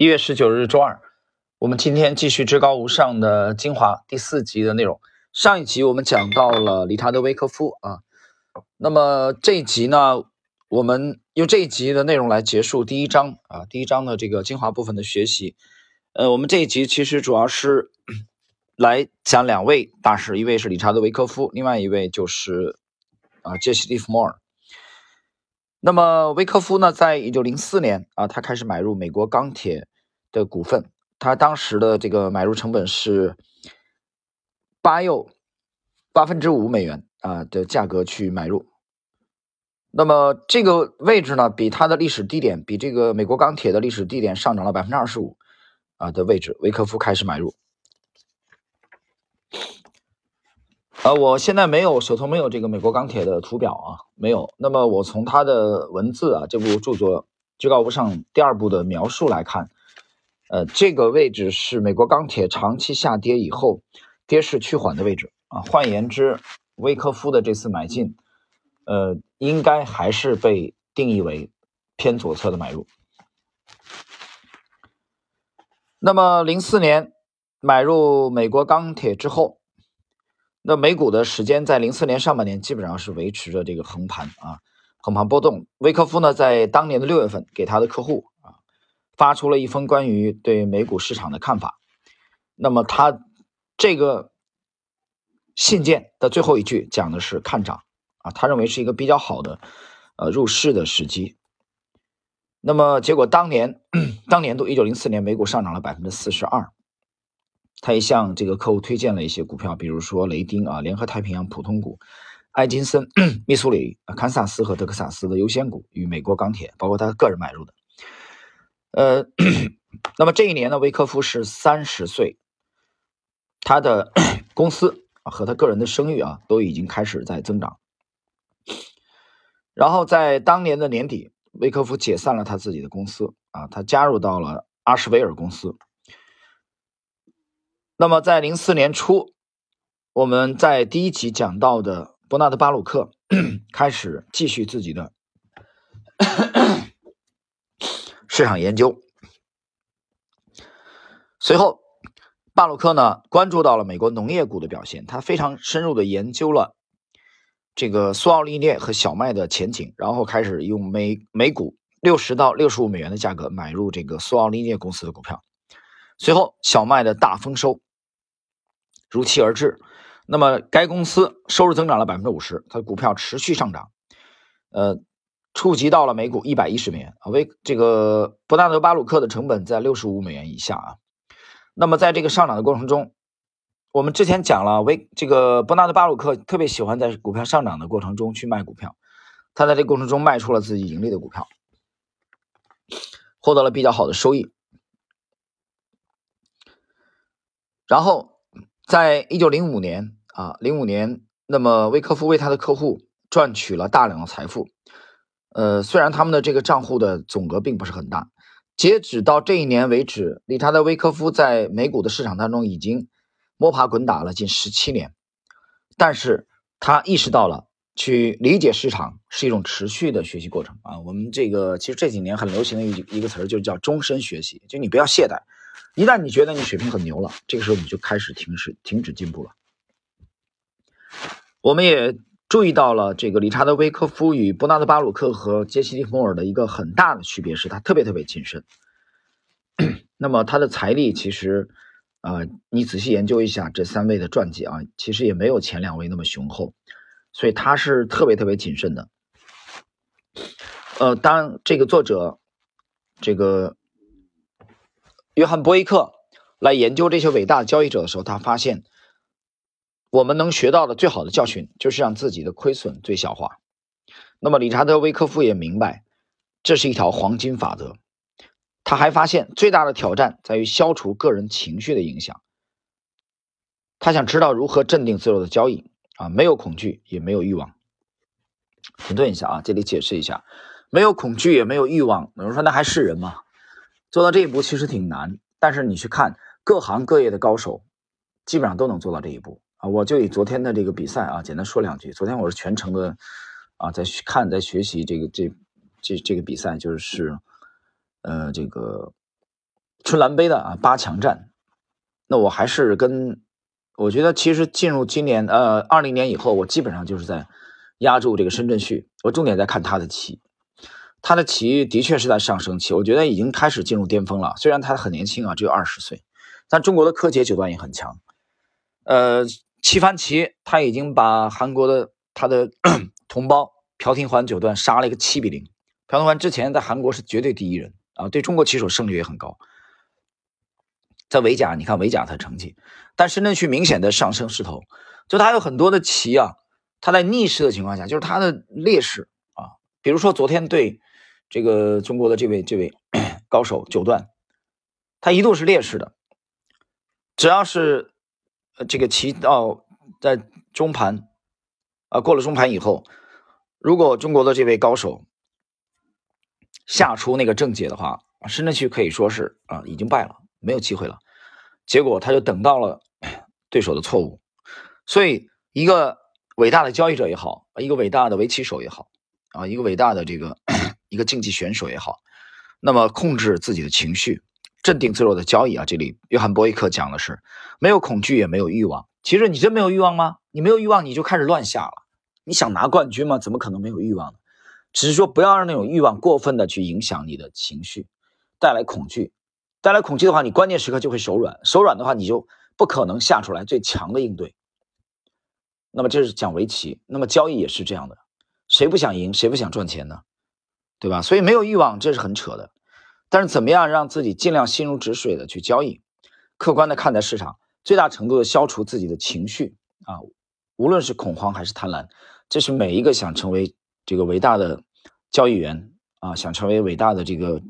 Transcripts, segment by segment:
一月十九日周二，我们今天继续至高无上的精华第四集的内容。上一集我们讲到了理查德·威科夫啊，那么这一集呢，我们用这一集的内容来结束第一章啊，第一章的这个精华部分的学习。呃，我们这一集其实主要是来讲两位大师，一位是理查德·维科夫，另外一位就是啊杰西·利弗莫尔。那么维科夫呢，在一九零四年啊，他开始买入美国钢铁。的股份，他当时的这个买入成本是八又八分之五美元啊的价格去买入。那么这个位置呢，比它的历史低点，比这个美国钢铁的历史低点上涨了百分之二十五啊的位置，维克夫开始买入。呃，我现在没有手头没有这个美国钢铁的图表啊，没有。那么我从他的文字啊，这部著作《至高无上》第二部的描述来看。呃，这个位置是美国钢铁长期下跌以后跌势趋缓的位置啊。换言之，威科夫的这次买进，呃，应该还是被定义为偏左侧的买入。那么，零四年买入美国钢铁之后，那美股的时间在零四年上半年基本上是维持着这个横盘啊，横盘波动。威科夫呢，在当年的六月份给他的客户啊。发出了一封关于对美股市场的看法。那么他这个信件的最后一句讲的是看涨啊，他认为是一个比较好的呃入市的时机。那么结果当年 当年度一九零四年美股上涨了百分之四十二，他也向这个客户推荐了一些股票，比如说雷丁啊、联合太平洋普通股、艾金森、密苏里、堪萨斯和德克萨斯的优先股与美国钢铁，包括他个人买入的。呃，那么这一年呢，维科夫是三十岁，他的 公司和他个人的声誉啊都已经开始在增长。然后在当年的年底，维科夫解散了他自己的公司啊，他加入到了阿什维尔公司。那么在零四年初，我们在第一集讲到的伯纳德巴鲁克开始继续自己的。市场研究。随后，巴鲁克呢关注到了美国农业股的表现，他非常深入的研究了这个苏奥利涅和小麦的前景，然后开始用每每股六十到六十五美元的价格买入这个苏奥利涅公司的股票。随后，小麦的大丰收如期而至，那么该公司收入增长了百分之五十，它的股票持续上涨，呃。触及到了每股一百一十美元啊，为这个伯纳德·巴鲁克的成本在六十五美元以下啊。那么在这个上涨的过程中，我们之前讲了，为这个伯纳德·巴鲁克特别喜欢在股票上涨的过程中去卖股票，他在这个过程中卖出了自己盈利的股票，获得了比较好的收益。然后在一九零五年啊，零五年，那么威科夫为他的客户赚取了大量的财富。呃，虽然他们的这个账户的总额并不是很大，截止到这一年为止，理查德·威科夫在美股的市场当中已经摸爬滚打了近十七年，但是他意识到了去理解市场是一种持续的学习过程啊。我们这个其实这几年很流行的一一个词儿就叫终身学习，就你不要懈怠，一旦你觉得你水平很牛了，这个时候你就开始停止停止进步了。我们也。注意到了这个理查德·威科夫与伯纳德·巴鲁克和杰西·利弗莫尔的一个很大的区别是，他特别特别谨慎。那么他的财力其实，啊，你仔细研究一下这三位的传记啊，其实也没有前两位那么雄厚，所以他是特别特别谨慎的。呃，当这个作者这个约翰·波伊克来研究这些伟大的交易者的时候，他发现。我们能学到的最好的教训就是让自己的亏损最小化。那么，理查德·威科夫也明白，这是一条黄金法则。他还发现，最大的挑战在于消除个人情绪的影响。他想知道如何镇定自若的交易啊，没有恐惧，也没有欲望。停顿一下啊，这里解释一下：没有恐惧，也没有欲望。有人说，那还是人吗？做到这一步其实挺难，但是你去看各行各业的高手，基本上都能做到这一步。啊，我就以昨天的这个比赛啊，简单说两句。昨天我是全程的啊，在看，在学习这个这这这个比赛，就是呃，这个春兰杯的啊八强战，那我还是跟我觉得其实进入今年呃二零年以后，我基本上就是在压住这个深圳旭，我重点在看他的棋，他的棋的确是在上升期，我觉得已经开始进入巅峰了。虽然他很年轻啊，只有二十岁，但中国的柯洁九段也很强。呃，七番棋他已经把韩国的他的 同胞朴廷桓九段杀了一个七比零。朴廷桓之前在韩国是绝对第一人啊，对中国棋手胜率也很高。在围甲，你看围甲他成绩，但深圳区明显的上升势头，就他有很多的棋啊，他在逆势的情况下，就是他的劣势啊，比如说昨天对这个中国的这位这位 高手九段，他一度是劣势的，只要是这个棋到在中盘啊过了中盘以后，如果中国的这位高手下出那个正解的话，深圳区可以说是啊已经败了。没有机会了，结果他就等到了 对手的错误，所以一个伟大的交易者也好，一个伟大的围棋手也好，啊，一个伟大的这个一个竞技选手也好，那么控制自己的情绪，镇定自若的交易啊。这里约翰伯伊克讲的是，没有恐惧也没有欲望。其实你真没有欲望吗？你没有欲望，你就开始乱下了。你想拿冠军吗？怎么可能没有欲望呢？只是说不要让那种欲望过分的去影响你的情绪，带来恐惧。带来恐惧的话，你关键时刻就会手软，手软的话，你就不可能下出来最强的应对。那么这是讲围棋，那么交易也是这样的，谁不想赢，谁不想赚钱呢？对吧？所以没有欲望，这是很扯的。但是怎么样让自己尽量心如止水的去交易，客观的看待市场，最大程度的消除自己的情绪啊，无论是恐慌还是贪婪，这是每一个想成为这个伟大的交易员啊，想成为伟大的这个。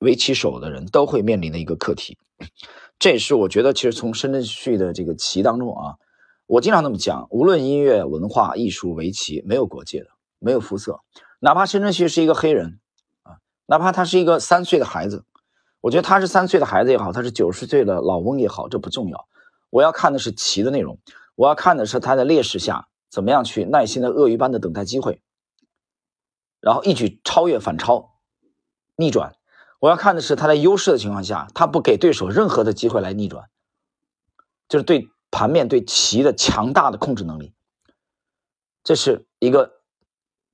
围棋手的人都会面临的一个课题，这也是我觉得，其实从深圳去的这个棋当中啊，我经常那么讲，无论音乐、文化、艺术、围棋，没有国界的，没有肤色，哪怕深圳旭是一个黑人啊，哪怕他是一个三岁的孩子，我觉得他是三岁的孩子也好，他是九十岁的老翁也好，这不重要，我要看的是棋的内容，我要看的是他在劣势下怎么样去耐心的鳄鱼般的等待机会，然后一举超越反超，逆转。我要看的是他在优势的情况下，他不给对手任何的机会来逆转，就是对盘面对棋的强大的控制能力。这是一个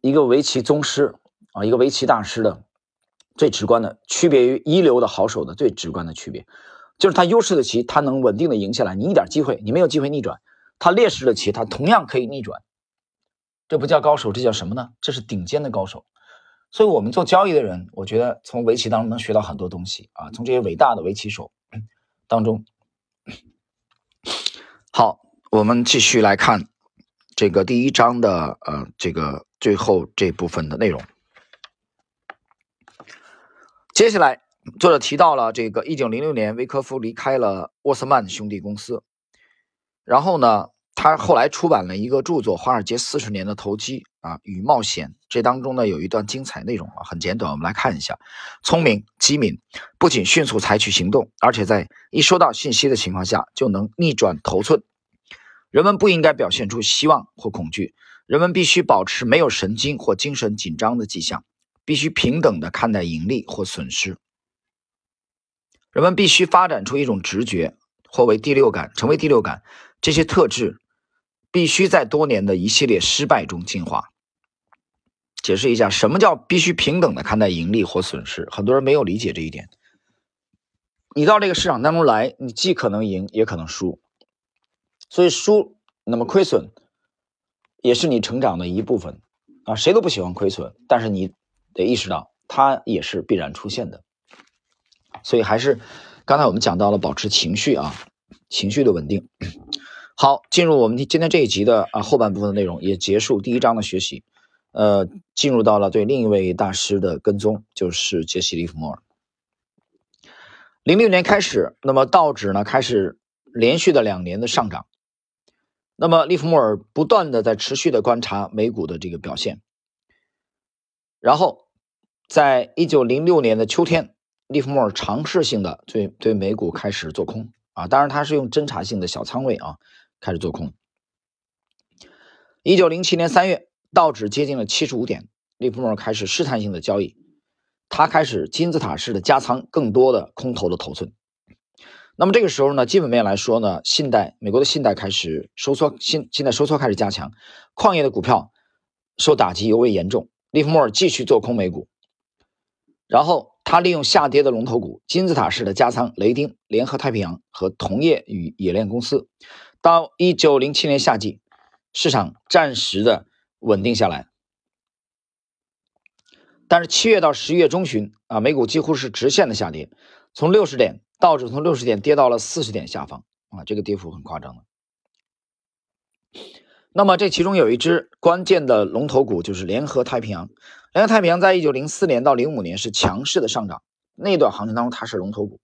一个围棋宗师啊，一个围棋大师的最直观的区别于一流的好手的最直观的区别，就是他优势的棋他能稳定的赢下来，你一点机会你没有机会逆转；他劣势的棋他同样可以逆转。这不叫高手，这叫什么呢？这是顶尖的高手。所以，我们做交易的人，我觉得从围棋当中能学到很多东西啊。从这些伟大的围棋手当中，好，我们继续来看这个第一章的呃这个最后这部分的内容。接下来，作者提到了这个一九零六年，维科夫离开了沃斯曼兄弟公司，然后呢？他后来出版了一个著作《华尔街四十年的投机啊与冒险》，这当中呢有一段精彩内容啊，很简短，我们来看一下。聪明机敏，不仅迅速采取行动，而且在一收到信息的情况下就能逆转头寸。人们不应该表现出希望或恐惧，人们必须保持没有神经或精神紧张的迹象，必须平等的看待盈利或损失。人们必须发展出一种直觉或为第六感，成为第六感，这些特质。必须在多年的一系列失败中进化。解释一下，什么叫必须平等的看待盈利或损失？很多人没有理解这一点。你到这个市场当中来，你既可能赢，也可能输。所以输，那么亏损也是你成长的一部分啊。谁都不喜欢亏损，但是你得意识到，它也是必然出现的。所以还是刚才我们讲到了保持情绪啊，情绪的稳定。好，进入我们今天这一集的啊后半部分的内容，也结束第一章的学习，呃，进入到了对另一位大师的跟踪，就是杰西·利弗莫尔。零六年开始，那么道指呢开始连续的两年的上涨，那么利弗莫尔不断的在持续的观察美股的这个表现，然后在一九零六年的秋天，利弗莫尔尝试性的对对美股开始做空啊，当然他是用侦查性的小仓位啊。开始做空。一九零七年三月，道指接近了七十五点，利弗莫尔开始试探性的交易，他开始金字塔式的加仓更多的空头的头寸那么这个时候呢，基本面来说呢，信贷美国的信贷开始收缩，信信贷收缩开始加强，矿业的股票受打击尤为严重。利弗莫尔继续做空美股，然后他利用下跌的龙头股金字塔式的加仓雷丁、联合太平洋和同业与冶炼公司。到一九零七年夏季，市场暂时的稳定下来，但是七月到十一月中旬啊，美股几乎是直线的下跌，从六十点。道指从六十点跌到了四十点下方啊，这个跌幅很夸张的。那么这其中有一只关键的龙头股就是联合太平洋。联合太平洋在一九零四年到零五年是强势的上涨，那段行情当中它是龙头股。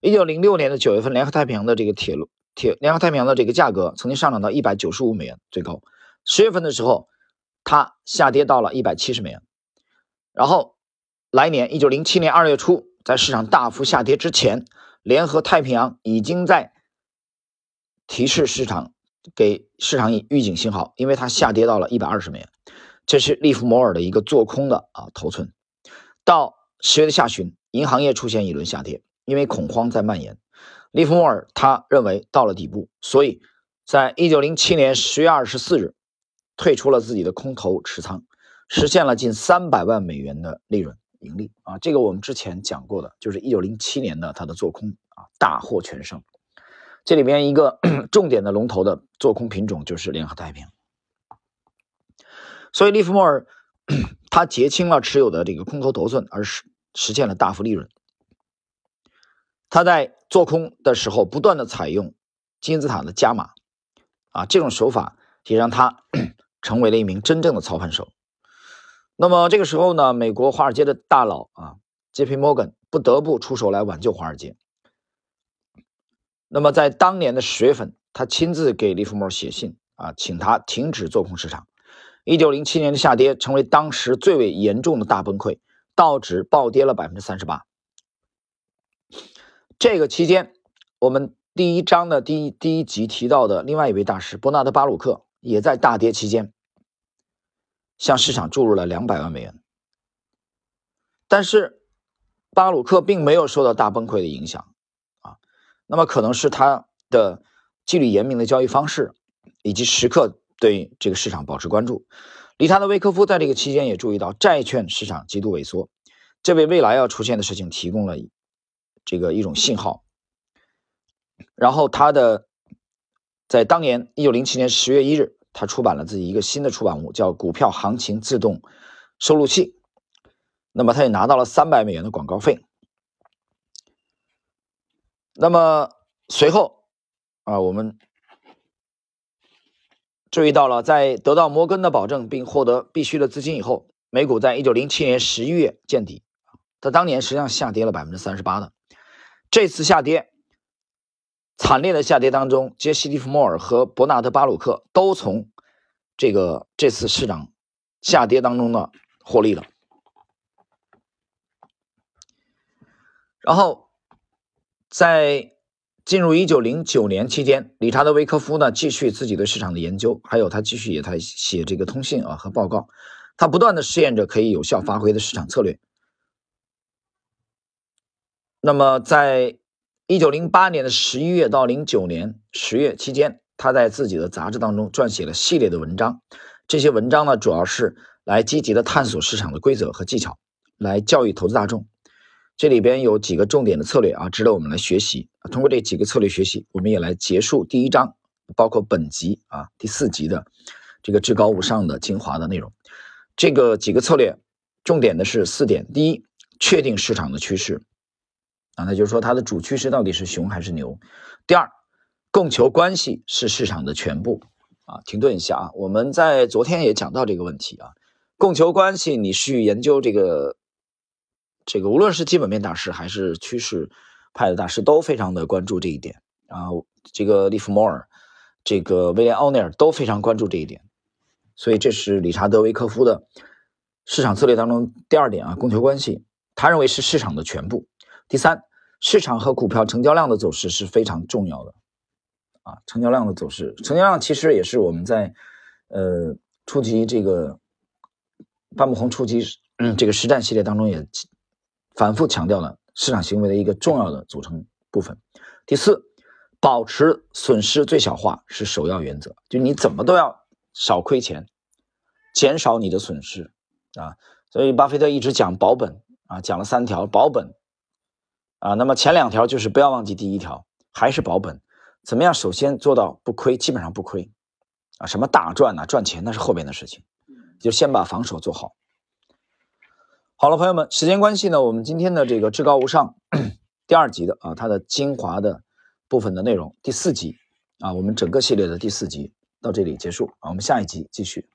一九零六年的九月份，联合太平洋的这个铁路铁联合太平洋的这个价格曾经上涨到一百九十五美元最高。十月份的时候，它下跌到了一百七十美元。然后来年一九零七年二月初。在市场大幅下跌之前，联合太平洋已经在提示市场，给市场以预警信号，因为它下跌到了一百二十美元，这是利弗摩尔的一个做空的啊头寸。到十月的下旬，银行业出现一轮下跌，因为恐慌在蔓延，利弗莫尔他认为到了底部，所以在一九零七年十月二十四日退出了自己的空头持仓，实现了近三百万美元的利润。盈利啊，这个我们之前讲过的，就是一九零七年的它的做空啊，大获全胜。这里边一个 重点的龙头的做空品种就是联合太平。所以利弗莫尔 他结清了持有的这个空头头寸，而实实现了大幅利润。他在做空的时候不断的采用金字塔的加码啊，这种手法也让他 成为了一名真正的操盘手。那么这个时候呢，美国华尔街的大佬啊，J.P. Morgan 不得不出手来挽救华尔街。那么在当年的十月份，他亲自给利弗莫尔写信啊，请他停止做空市场。一九零七年的下跌成为当时最为严重的大崩溃，道指暴跌了百分之三十八。这个期间，我们第一章的第一第一集提到的另外一位大师伯纳德巴鲁克也在大跌期间。向市场注入了两百万美元，但是巴鲁克并没有受到大崩溃的影响啊。那么可能是他的纪律严明的交易方式，以及时刻对这个市场保持关注。理查德威科夫在这个期间也注意到债券市场极度萎缩，这为未来要出现的事情提供了这个一种信号。然后他的在当年一九零七年十月一日。他出版了自己一个新的出版物，叫《股票行情自动收录器》。那么，他也拿到了三百美元的广告费。那么随后啊，我们注意到了，在得到摩根的保证并获得必须的资金以后，美股在一九零七年十一月见底。它当年实际上下跌了百分之三十八的。这次下跌。惨烈的下跌当中，杰西·利弗莫尔和伯纳德·巴鲁克都从这个这次市场下跌当中呢获利了。然后，在进入一九零九年期间，理查德·维科夫呢继续自己对市场的研究，还有他继续也在写这个通信啊和报告，他不断的试验着可以有效发挥的市场策略。那么在一九零八年的十一月到零九年十月期间，他在自己的杂志当中撰写了系列的文章。这些文章呢，主要是来积极的探索市场的规则和技巧，来教育投资大众。这里边有几个重点的策略啊，值得我们来学习。通过这几个策略学习，我们也来结束第一章，包括本集啊第四集的这个至高无上的精华的内容。这个几个策略，重点的是四点：第一，确定市场的趋势。啊，那就是说它的主趋势到底是熊还是牛？第二，供求关系是市场的全部啊。停顿一下啊，我们在昨天也讲到这个问题啊。供求关系，你去研究这个这个，无论是基本面大师还是趋势派的大师，都非常的关注这一点啊。这个利弗莫尔，这个威廉奥尼尔都非常关注这一点，所以这是理查德维科夫的市场策略当中第二点啊，供求关系，他认为是市场的全部。第三，市场和股票成交量的走势是非常重要的，啊，成交量的走势，成交量其实也是我们在，呃，初级这个半木红初级嗯这个实战系列当中也反复强调了市场行为的一个重要的组成部分。第四，保持损失最小化是首要原则，就你怎么都要少亏钱，减少你的损失啊。所以巴菲特一直讲保本啊，讲了三条保本啊。那么前两条就是不要忘记第一条，还是保本。怎么样？首先做到不亏，基本上不亏啊。什么大赚呐，赚钱那是后边的事情，就先把防守做好。好了，朋友们，时间关系呢，我们今天的这个至高无上第二集的啊，它的精华的部分的内容，第四集啊，我们整个系列的第四集到这里结束啊，我们下一集继续。